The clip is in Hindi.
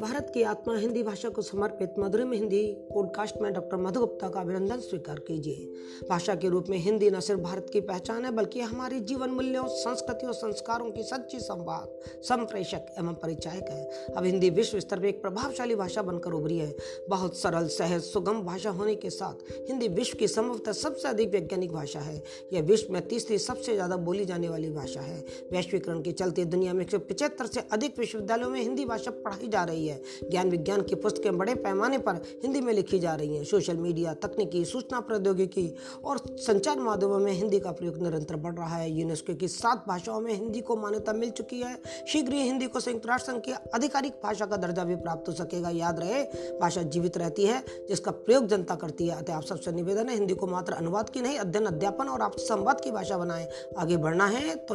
भारत की आत्मा हिंदी भाषा को समर्पित मधुरम हिंदी पॉडकास्ट में डॉक्टर मधु गुप्ता का अभिनंदन स्वीकार कीजिए। भाषा के रूप में हिंदी न सिर्फ़ भारत की पहचान है, बल्कि हमारी जीवन मूल्यों संस्कृति और संस्कारों की सच्ची संवाद, संप्रेषक एवं परिचायक है। अब हिंदी विश्व स्तर पर एक प्रभावशाली भाषा बनकर उभरी है। बहुत सरल, सहज, सुगम भाषा होने के साथ हिंदी विश्व की संभवतः सबसे अधिक वैज्ञानिक भाषा है। यह विश्व में तीसरी सबसे ज़्यादा बोली जाने वाली भाषा है। वैश्वीकरण के चलते दुनिया में एक से अधिक विश्वविद्यालयों में हिंदी भाषा पढ़ाई जा रही है। ज्ञान विज्ञान की पुस्तकें बड़े पैमाने पर हिंदी में लिखी जा रही हैं। सोशल मीडिया, तकनीकी, सूचना प्रौद्योगिकी और संचार माध्यमों में हिंदी का प्रयोग निरंतर बढ़ रहा है। यूनेस्को की सात भाषाओं में हिंदी को मान्यता मिल चुकी है। शीघ्र ही हिंदी को संयुक्त राष्ट्र संघ की आधिकारिक भाषा का दर्जा भी प्राप्त हो सकेगा। याद रहे, भाषा जीवित रहती है, जिसका प्रयोग जनता करती है। अतः आप सबसे निवेदन है, हिंदी को मात्र अनुवाद की नहीं, अध्ययन, अध्यापन और आपसी संवाद की भाषा बनाएँ। आगे बढ़ना है तो